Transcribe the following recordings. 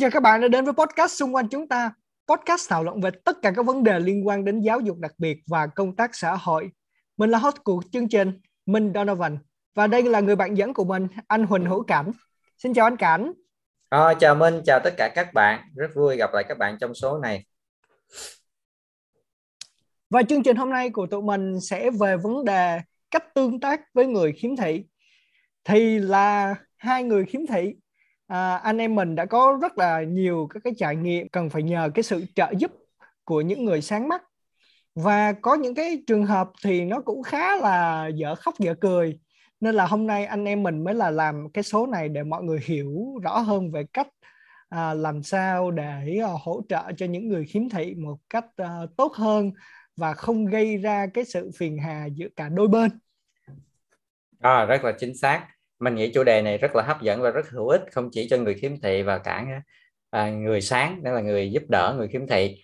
Chào các bạn đã đến với podcast xung quanh chúng ta. Podcast thảo luận về tất cả các vấn đề liên quan đến giáo dục đặc biệt và công tác xã hội. Mình là host của chương trình, Minh Donovan. Và đây là người bạn dẫn của mình, anh Huỳnh Hữu Cảnh. Xin chào anh Cảnh. À, chào Minh, chào tất cả các bạn. Rất vui gặp lại các bạn trong số này. Và chương trình hôm nay của tụi mình sẽ về vấn đề cách tương tác với người khiếm thị. Thì là hai người khiếm thị à, anh em mình đã có rất là nhiều các cái trải nghiệm cần phải nhờ cái sự trợ giúp của những người sáng mắt. Và có những cái trường hợp thì nó cũng khá là dở khóc dở cười. Nên là hôm nay anh em mình mới là làm cái số này để mọi người hiểu rõ hơn về cách à, làm sao để à, hỗ trợ cho những người khiếm thị một cách à, tốt hơn và không gây ra cái sự phiền hà giữa cả đôi bên. À, rất là chính xác mình nghĩ chủ đề này rất là hấp dẫn và rất hữu ích không chỉ cho người khiếm thị và cả à, người sáng đó là người giúp đỡ người khiếm thị.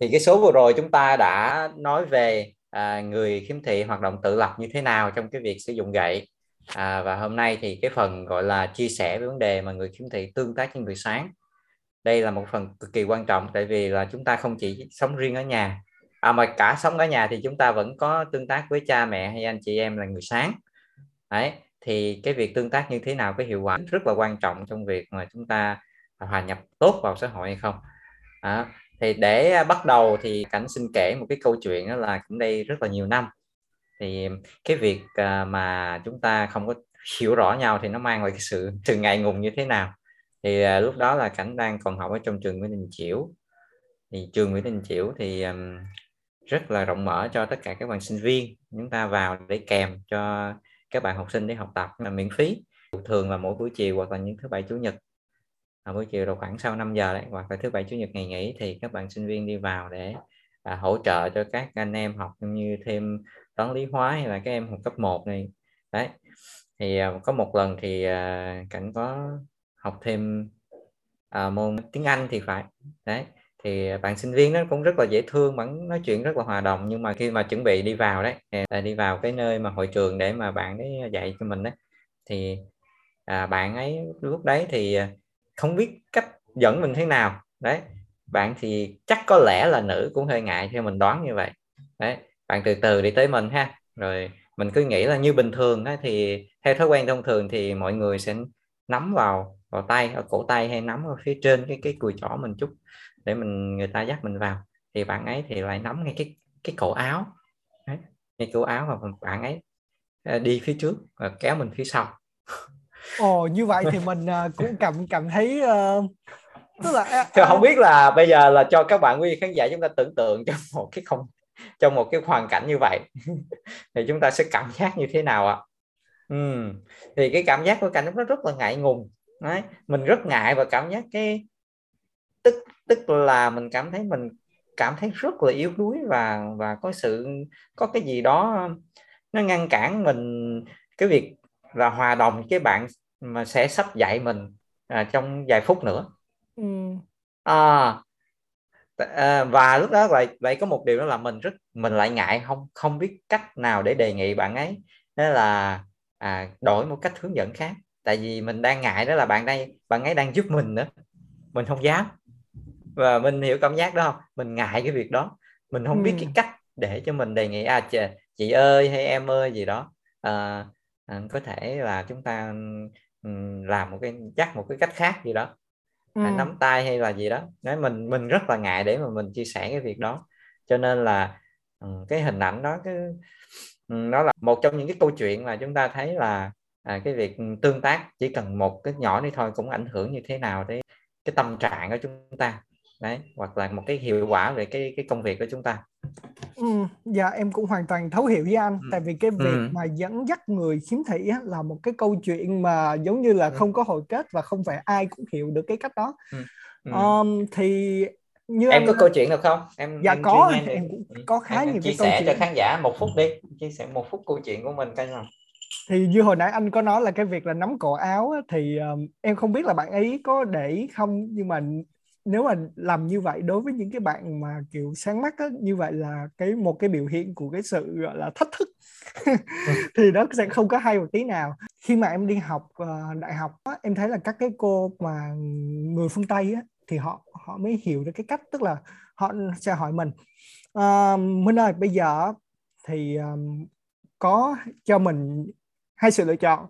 Thì cái số vừa rồi chúng ta đã nói về à, người khiếm thị hoạt động tự lập như thế nào trong cái việc sử dụng gậy. À, và hôm nay thì cái phần gọi là chia sẻ về vấn đề mà người khiếm thị tương tác với người sáng. Đây là một phần cực kỳ quan trọng tại vì là chúng ta không chỉ sống riêng ở nhà à, mà cả sống ở nhà thì chúng ta vẫn có tương tác với cha mẹ hay anh chị em là người sáng. Đấy thì cái việc tương tác như thế nào cái hiệu quả rất là quan trọng trong việc mà chúng ta hòa nhập tốt vào xã hội hay không? À, thì để à, bắt đầu thì cảnh xin kể một cái câu chuyện đó là cũng đây rất là nhiều năm. Thì cái việc à, mà chúng ta không có hiểu rõ nhau thì nó mang lại cái sự sự ngại ngùng như thế nào? Thì à, lúc đó là cảnh đang còn học ở trong trường Nguyễn Đình Chiểu. Thì trường Nguyễn Đình Chiểu thì rất là rộng mở cho tất cả các bạn sinh viên. Chúng ta vào để kèm cho các bạn học sinh để học tập là miễn phí. Thường là mỗi buổi chiều hoặc là những thứ bảy chủ nhật. À, buổi chiều rồi khoảng sau 5 giờ đấy hoặc là thứ bảy chủ nhật ngày nghỉ thì các bạn sinh viên đi vào để à, hỗ trợ cho các anh em học như thêm toán lý hóa hay là các em học cấp 1 này. Đấy. Thì à, có một lần thì à, cảnh có học thêm à, môn tiếng Anh thì phải. Đấy thì bạn sinh viên nó cũng rất là dễ thương vẫn nói chuyện rất là hòa đồng. Nhưng mà khi mà chuẩn bị đi vào đấy đi vào cái nơi mà hội trường để mà bạn ấy dạy cho mình đấy thì à, bạn ấy lúc đấy thì à, không biết cách dẫn mình thế nào. Đấy bạn thì chắc có lẽ là nữ cũng hơi ngại theo mình đoán như vậy. Đấy bạn từ từ đi tới mình ha. Rồi mình cứ nghĩ là như bình thường ấy, thì theo thói quen thông thường thì mọi người sẽ nắm vào vào tay ở cổ tay hay nắm ở phía trên cái cái cùi chỏ mình chút để mình người ta dắt mình vào. Thì bạn ấy thì lại nắm ngay cái cái cổ áo. Đấy, ngay cổ áo và bạn ấy ờ, đi phía trước và kéo mình phía sau. Ồ như vậy thì mình ờ, cũng cảm cảm thấy uh, tức là uh, không biết là bây giờ là cho các bạn quý khán giả chúng ta tưởng tượng trong một cái không trong một cái hoàn cảnh như vậy thì chúng ta sẽ cảm giác như thế nào ạ? Ừ. thì cái cảm giác của cảnh nó rất là ngại ngùng Đấy. mình rất ngại và cảm giác cái tức tức là mình cảm thấy mình cảm thấy rất là yếu đuối và và có sự có cái gì đó nó ngăn cản mình cái việc là hòa đồng với cái bạn mà sẽ sắp dạy mình à, trong vài phút nữa ừ. à, à, và lúc đó lại lại có một điều đó là mình rất mình lại ngại không không biết cách nào để đề nghị bạn ấy đó là à, đổi một cách hướng dẫn khác tại vì mình đang ngại đó là bạn đây bạn ấy đang giúp mình nữa. Mình không dám. Và mình hiểu cảm giác đó không? Mình ngại cái việc đó. Mình không ừ. biết cái cách để cho mình đề nghị à chị, chị ơi hay em ơi gì đó. À, à, có thể là chúng ta um, làm một cái chắc một cái cách khác gì đó. Ừ. nắm tay hay là gì đó. Đấy mình mình rất là ngại để mà mình chia sẻ cái việc đó. Cho nên là um, cái hình ảnh đó cái đó là một trong những cái câu chuyện mà chúng ta thấy là à, cái việc tương tác chỉ cần một cái nhỏ đi thôi cũng ảnh hưởng như thế nào đến cái tâm trạng của chúng ta đấy hoặc là một cái hiệu quả về cái cái công việc của chúng ta ừ, dạ em cũng hoàn toàn thấu hiểu với anh ừ. tại vì cái việc ừ. mà dẫn dắt người khiếm thị á, là một cái câu chuyện mà giống như là ừ. không có hồi kết và không phải ai cũng hiểu được cái cách đó ừ. Ừ. Um, thì như em anh... có câu chuyện được không em dạ em có em cũng ừ. có khá em, nhiều chia sẻ cho khán giả một phút đi chia sẻ một phút câu chuyện của mình coi nào thì như hồi nãy anh có nói là cái việc là nắm cổ áo á, thì um, em không biết là bạn ấy có để ý không nhưng mà nếu mà làm như vậy đối với những cái bạn mà kiểu sáng mắt á, như vậy là cái một cái biểu hiện của cái sự gọi là thách thức. Thì nó sẽ không có hay một tí nào. Khi mà em đi học uh, đại học á, em thấy là các cái cô mà người phương tây á, thì họ họ mới hiểu được cái cách tức là họ sẽ hỏi mình uh, minh ơi bây giờ thì um, có cho mình hai sự lựa chọn.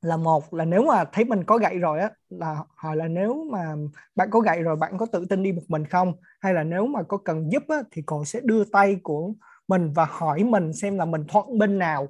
Là một là nếu mà thấy mình có gậy rồi á là hỏi là nếu mà bạn có gậy rồi bạn có tự tin đi một mình không? Hay là nếu mà có cần giúp á, thì cô sẽ đưa tay của mình và hỏi mình xem là mình thuận bên nào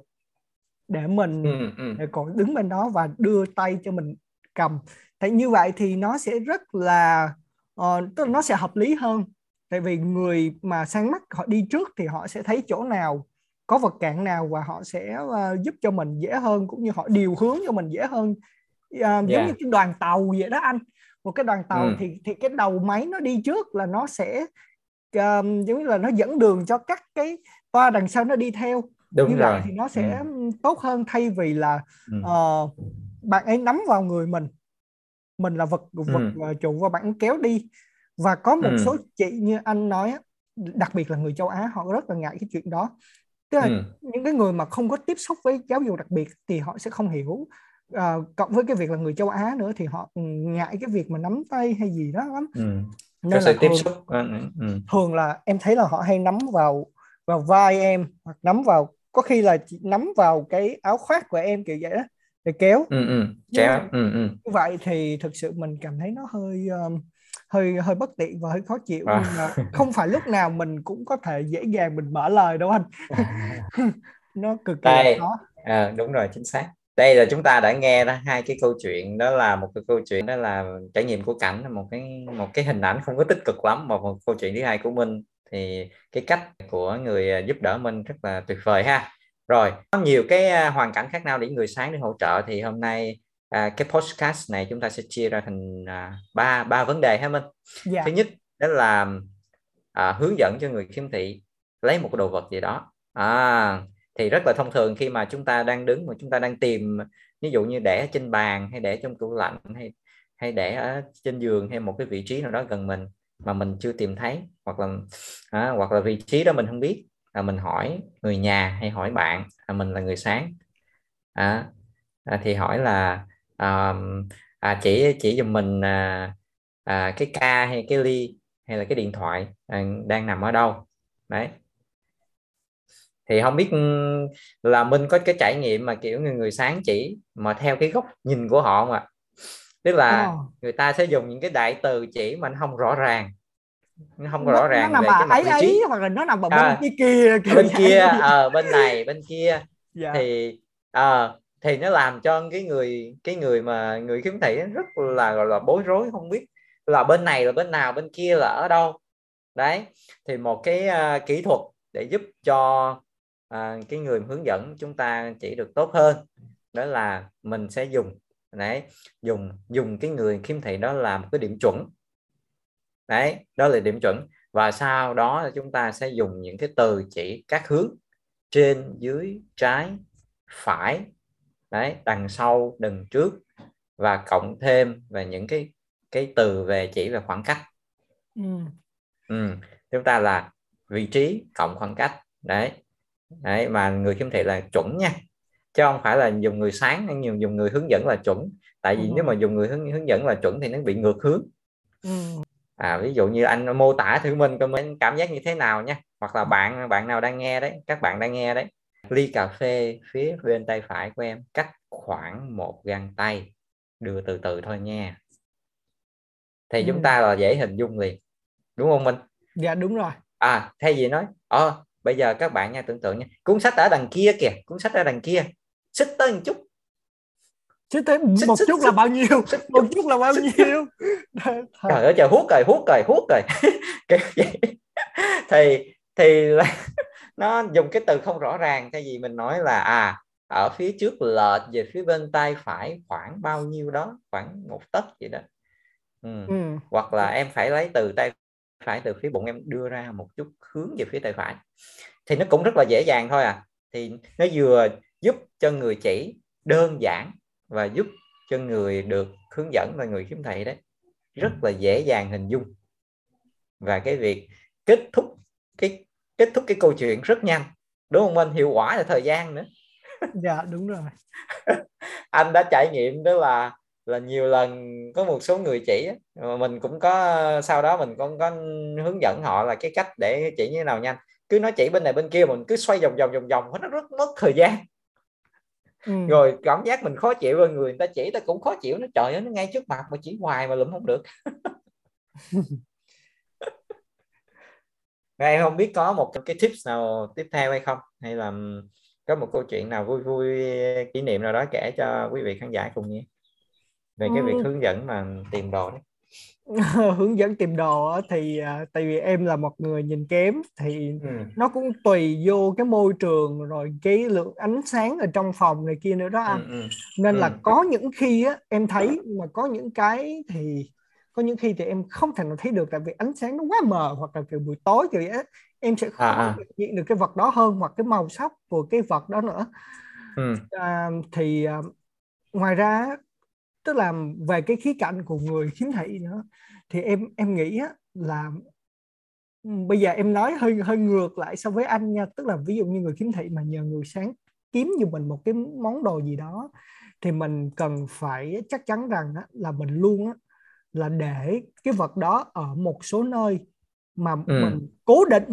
để mình ừ, ừ. để cô đứng bên đó và đưa tay cho mình cầm. Tại như vậy thì nó sẽ rất là uh, tức là nó sẽ hợp lý hơn. Tại vì người mà sang mắt họ đi trước thì họ sẽ thấy chỗ nào có vật cản nào và họ sẽ uh, giúp cho mình dễ hơn cũng như họ điều hướng cho mình dễ hơn uh, giống yeah. như cái đoàn tàu vậy đó anh một cái đoàn tàu ừ. thì thì cái đầu máy nó đi trước là nó sẽ uh, giống như là nó dẫn đường cho các cái toa đằng sau nó đi theo Đúng như rồi. vậy thì nó sẽ ừ. tốt hơn thay vì là ừ. uh, bạn ấy nắm vào người mình mình là vật vật ừ. chủ và bạn kéo đi và có một ừ. số chị như anh nói đặc biệt là người châu Á họ rất là ngại cái chuyện đó tức là ừ. những cái người mà không có tiếp xúc với giáo dục đặc biệt thì họ sẽ không hiểu à, cộng với cái việc là người châu Á nữa thì họ ngại cái việc mà nắm tay hay gì đó lắm ừ. nên là thường, xúc. Ừ, ừ. thường là em thấy là họ hay nắm vào vào vai em hoặc nắm vào có khi là chỉ nắm vào cái áo khoác của em kiểu vậy đó để kéo ừ, ừ. kéo ừ, ừ. như vậy thì thực sự mình cảm thấy nó hơi um, hơi hơi bất tiện và hơi khó chịu à. nhưng mà không phải lúc nào mình cũng có thể dễ dàng mình mở lời đâu anh. Nó cực kỳ đây. khó. À, đúng rồi chính xác. Đây là chúng ta đã nghe đó hai cái câu chuyện đó là một cái câu chuyện đó là trải nghiệm của cảnh một cái một cái hình ảnh không có tích cực lắm một, một câu chuyện thứ hai của minh. Thì cái cách của người giúp đỡ minh rất là tuyệt vời ha. Rồi có nhiều cái à, hoàn cảnh khác nhau để người sáng để hỗ trợ thì hôm nay à, cái podcast này chúng ta sẽ chia ra thành à, ba ba vấn đề ha minh yeah. Dạ. thứ nhất đó là à, hướng dẫn cho người khiếm thị lấy một đồ vật gì đó à, thì rất là thông thường khi mà chúng ta đang đứng mà chúng ta đang tìm ví dụ như để trên bàn hay để trong tủ lạnh hay hay để ở trên giường hay một cái vị trí nào đó gần mình mà mình chưa tìm thấy hoặc là à, hoặc là vị trí đó mình không biết à, mình hỏi người nhà hay hỏi bạn à, mình là người sáng à, à, thì hỏi là à, à, chỉ chỉ giùm mình à, à, cái ca hay cái ly hay là cái điện thoại à, đang nằm ở đâu đấy thì không biết là mình có cái trải nghiệm mà kiểu người người sáng chỉ mà theo cái góc nhìn của họ mà tức là oh. người ta sẽ dùng những cái đại từ chỉ mà nó không rõ ràng nó không rõ ràng nó nằm ở ấy ấy hoặc là nó nằm ở bên à, kia kia bên kia ở ờ, bên này bên kia yeah. Dạ. thì à, thì nó làm cho cái người cái người mà người khiếm thị rất là gọi là bối rối không biết là bên này là bên nào bên kia là ở đâu. Đấy thì một cái uh, kỹ thuật để giúp cho uh, cái người hướng dẫn chúng ta chỉ được tốt hơn đó là mình sẽ dùng đấy dùng dùng cái người khiếm thị đó làm một cái điểm chuẩn. Đấy đó là điểm chuẩn. Và sau đó là chúng ta sẽ dùng những cái từ chỉ các hướng trên dưới trái phải đấy đằng sau đằng trước và cộng thêm về những cái cái từ về chỉ về khoảng cách ừ. Ừ. chúng ta là vị trí cộng khoảng cách đấy đấy mà người khiếm thị là chuẩn nha chứ không phải là dùng người sáng hay nhiều dùng người hướng dẫn là chuẩn tại vì ừ. nếu mà dùng người hướng hướng dẫn là chuẩn thì nó bị ngược hướng ừ. à ví dụ như anh mô tả thử mình coi mình cảm giác như thế nào nha hoặc là bạn bạn nào đang nghe đấy các bạn đang nghe đấy ly cà phê phía bên tay phải của em cách khoảng một găng tay. Đưa từ từ thôi nha. Thì ừ. chúng ta là dễ hình dung liền. Đúng không minh? Dạ đúng rồi. À thay vì nói ờ bây giờ các bạn nha tưởng tượng nha cuốn sách ở đằng kia kìa cuốn sách ở đằng kia xích tới một chút. Xích tới xích, một xích, chút xích, là bao nhiêu? xích, một chút là bao nhiêu? Trời ơi trời hút rồi hút rồi. Hút rồi thì thì là nó dùng cái từ không rõ ràng thay vì mình nói là à ở phía trước lệch về phía bên tay phải khoảng bao nhiêu đó khoảng một tấc vậy đó. Ừ. Ừ. hoặc là em phải lấy từ tay phải từ phía bụng em đưa ra một chút hướng về phía tay phải. Thì nó cũng rất là dễ dàng thôi à. Thì nó vừa giúp cho người chỉ đơn giản và giúp cho người được hướng dẫn là người khiếm thị đấy. Rất là dễ dàng hình dung. Và cái việc kết thúc cái kết thúc cái câu chuyện rất nhanh. Đúng không anh? Hiệu quả là thời gian nữa. Dạ đúng rồi. Anh đã trải nghiệm đó là là nhiều lần có một số người chỉ mà mình cũng có sau đó mình cũng có hướng dẫn họ là cái cách để chỉ như thế nào nhanh. Cứ nói chỉ bên này bên kia mình cứ xoay vòng vòng vòng vòng nó rất mất thời gian. Ừ. rồi cảm giác mình khó chịu rồi người, người ta chỉ ta cũng khó chịu. Nó trời ơi nó ngay trước mặt mà chỉ hoài mà lụm không được em không biết có một cái tips nào tiếp theo hay không hay là có một câu chuyện nào vui vui kỷ niệm nào đó kể cho quý vị khán giả cùng nghe về cái việc hướng dẫn mà tìm đồ đấy hướng dẫn tìm đồ thì à, tại vì em là một người nhìn kém thì ừ. nó cũng tùy vô cái môi trường rồi cái lượng ánh sáng ở trong phòng này kia nữa đó anh ừ, ừ. nên ừ. là có những khi á, em thấy mà có những cái thì có những khi thì em không thể nào thấy được tại vì ánh sáng nó quá mờ hoặc là kiểu buổi tối vậy em sẽ không à, à. nhận được cái vật đó hơn hoặc cái màu sắc của cái vật đó nữa ừ. à, thì à, ngoài ra tức là về cái khía cạnh của người khiếm thị nữa thì em em nghĩ là bây giờ em nói hơi hơi ngược lại so với anh nha tức là ví dụ như người khiếm thị mà nhờ người sáng kiếm giùm mình một cái món đồ gì đó thì mình cần phải chắc chắn rằng là mình luôn là để cái vật đó ở một số nơi mà ừ. mình cố định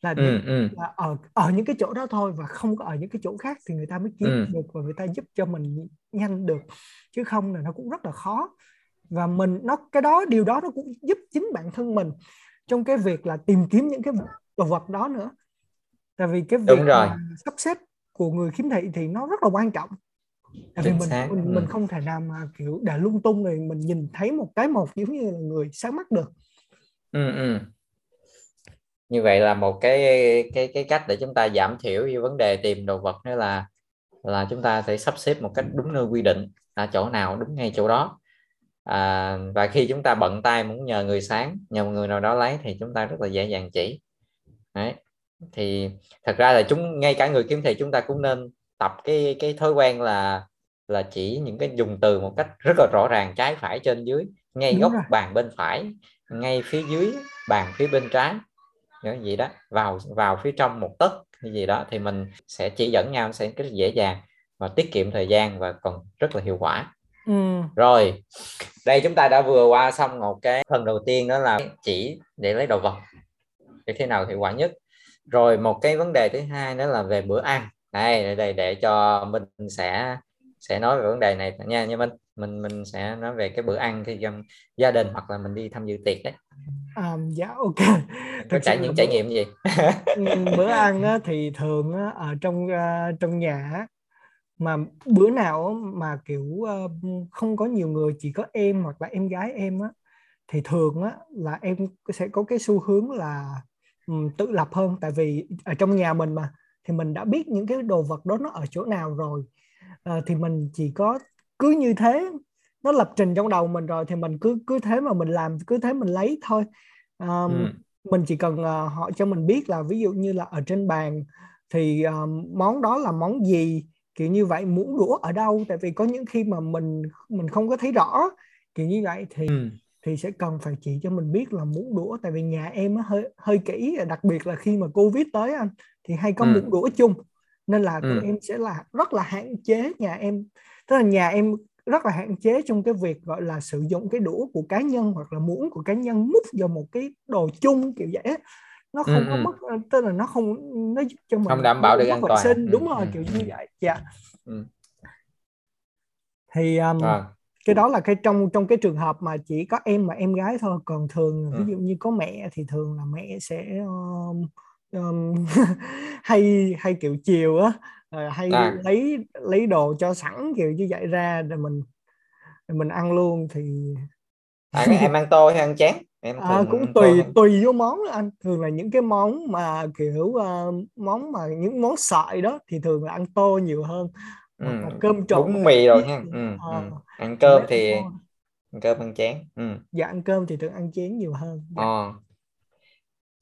là, ừ, ừ. là ở ở những cái chỗ đó thôi và không có ở những cái chỗ khác thì người ta mới kiếm ừ. được và người ta giúp cho mình nhanh được chứ không là nó cũng rất là khó và mình nó cái đó điều đó nó cũng giúp chính bản thân mình trong cái việc là tìm kiếm những cái đồ vật đó nữa tại vì cái việc sắp xếp của người khiếm thị thì nó rất là quan trọng tại vì mình mình, ừ. mình không thể nào mà kiểu để lung tung rồi mình nhìn thấy một cái một giống như là người sáng mắt được ừ, ừ. như vậy là một cái cái cái cách để chúng ta giảm thiểu cái vấn đề tìm đồ vật nữa là là chúng ta sẽ sắp xếp một cách đúng nơi quy định là chỗ nào đúng ngay chỗ đó à, và khi chúng ta bận tay muốn nhờ người sáng nhờ một người nào đó lấy thì chúng ta rất là dễ dàng chỉ Đấy. thì thật ra là chúng ngay cả người kiếm thị chúng ta cũng nên tập cái cái thói quen là là chỉ những cái dùng từ một cách rất là rõ ràng trái phải trên dưới ngay Đúng góc rồi. bàn bên phải ngay phía dưới bàn phía bên trái như vậy đó. Vào vào phía trong một tấc như gì đó thì mình sẽ chỉ dẫn nhau sẽ rất dễ dàng và tiết kiệm thời gian và còn rất là hiệu quả. Ừ. rồi đây chúng ta đã vừa qua xong một cái phần đầu tiên đó là chỉ để lấy đồ vật. Để thế nào hiệu quả nhất? Rồi một cái vấn đề thứ hai đó là về bữa ăn đây đây để cho mình sẽ sẽ nói về vấn đề này nha. Nha minh mình mình sẽ nói về cái bữa ăn khi trong gia đình hoặc là mình đi tham dự tiệc đấy. À, dạ ok. Có trải những trải nghiệm gì? Ừ, bữa ăn á, thì thường á, ở trong uh, trong nhà mà bữa nào mà kiểu uh, không có nhiều người chỉ có em hoặc là em gái em á thì thường á là em sẽ có cái xu hướng là um, tự lập hơn. Tại vì ở trong nhà mình mà thì mình đã biết những cái đồ vật đó nó ở chỗ nào rồi à, thì mình chỉ có cứ như thế nó lập trình trong đầu mình rồi thì mình cứ cứ thế mà mình làm cứ thế mình lấy thôi à, ừ. mình chỉ cần uh, họ cho mình biết là ví dụ như là ở trên bàn thì uh, món đó là món gì kiểu như vậy muỗng đũa ở đâu tại vì có những khi mà mình mình không có thấy rõ kiểu như vậy thì ừ. Thì sẽ cần phải chỉ cho mình biết là muỗng đũa tại vì nhà em hơi hơi kỹ đặc biệt là khi mà covid tới anh thì hay có ừ. muỗng đũa chung nên là tụi ừ. em sẽ là rất là hạn chế nhà em tức là nhà em rất là hạn chế trong cái việc gọi là sử dụng cái đũa của cá nhân hoặc là muỗng của cá nhân múc vào một cái đồ chung kiểu vậy nó không ừ, có mất tức là nó không nó giúp cho mình không đảm bảo được an toàn sinh đúng rồi ừ. kiểu như vậy dạ ừ. thì um, à. Cái đó là cái trong trong cái trường hợp mà chỉ có em mà em gái thôi. Còn thường ừ. ví dụ như có mẹ thì thường là mẹ sẽ um, um, hay hay kiểu chiều á. Hay à. lấy lấy đồ cho sẵn kiểu như vậy ra để mình để mình ăn luôn thì à, em ăn tô hay ăn chén? Em à, cũng tùy tùy vô món anh thường là những cái món mà kiểu uh, món mà những món sợi đó thì thường là ăn tô nhiều hơn ừ. cơm trộn bún mì rồi nha ừ. À, ừ. ăn cơm thì ăn cơm ăn chén ừ. dạ ăn cơm thì thường ăn chén nhiều hơn dạ. à.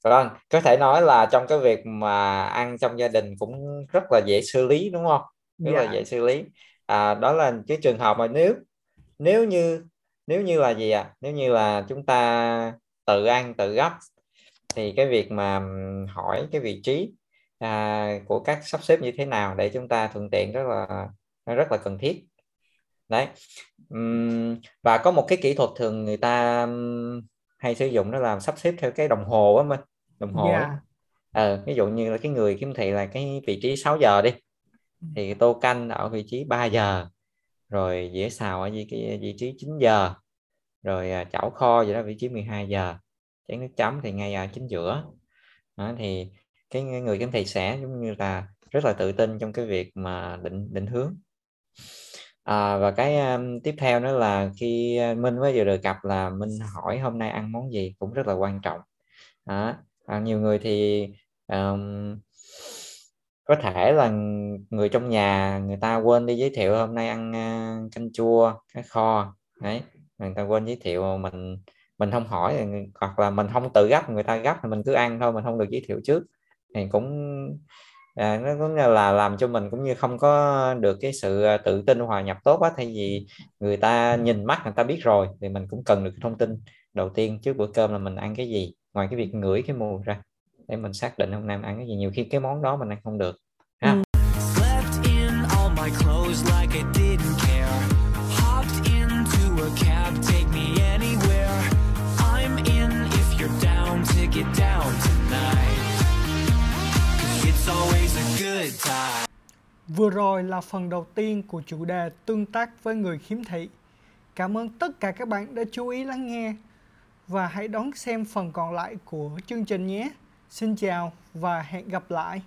Vâng, có thể nói là trong cái việc mà ăn trong gia đình cũng rất là dễ xử lý đúng không? Rất dạ. là dễ xử lý. À, đó là cái trường hợp mà nếu nếu như nếu như là gì ạ? À? Nếu như là chúng ta tự ăn tự gấp thì cái việc mà hỏi cái vị trí à, của các sắp xếp như thế nào để chúng ta thuận tiện rất là rất là cần thiết. Đấy. Uhm, và có một cái kỹ thuật thường người ta hay sử dụng đó là sắp xếp theo cái đồng hồ á mình đồng hồ yeah. ờ, ví dụ như là cái người khiếm thị là cái vị trí 6 giờ đi thì tô canh ở vị trí 3 giờ rồi dĩa xào ở vị, cái vị trí 9 giờ rồi à, chảo kho vậy đó vị trí 12 giờ chén nước chấm thì ngay ở chính giữa đó, thì cái người khiếm thị sẽ giống như là rất là tự tin trong cái việc mà định định hướng. À, và cái um, tiếp theo đó là khi uh, Minh mới vừa được gặp là Minh hỏi hôm nay ăn món gì cũng rất là quan trọng. À, À, nhiều người thì um, có thể là người trong nhà người ta quên đi giới thiệu hôm nay ăn uh, canh chua cá kho đấy người ta quên giới thiệu mình mình không hỏi hoặc là mình không tự gấp người ta gấp thì mình cứ ăn thôi mình không được giới thiệu trước thì cũng à, nó cũng là làm cho mình cũng như không có được cái sự à, tự tin hòa nhập tốt quá thay vì người ta nhìn mắt người ta biết rồi thì mình cũng cần được thông tin. Đầu tiên trước bữa cơm là mình ăn cái gì ngoài cái việc ngửi cái mùi ra để mình xác định hôm nay mình ăn cái gì. Nhiều khi cái món đó mình ăn không được ha. Ừ. Vừa rồi là phần đầu tiên của chủ đề tương tác với người khiếm thị. Cảm ơn tất cả các bạn đã chú ý lắng nghe và hãy đón xem phần còn lại của chương trình nhé. Xin chào và hẹn gặp lại.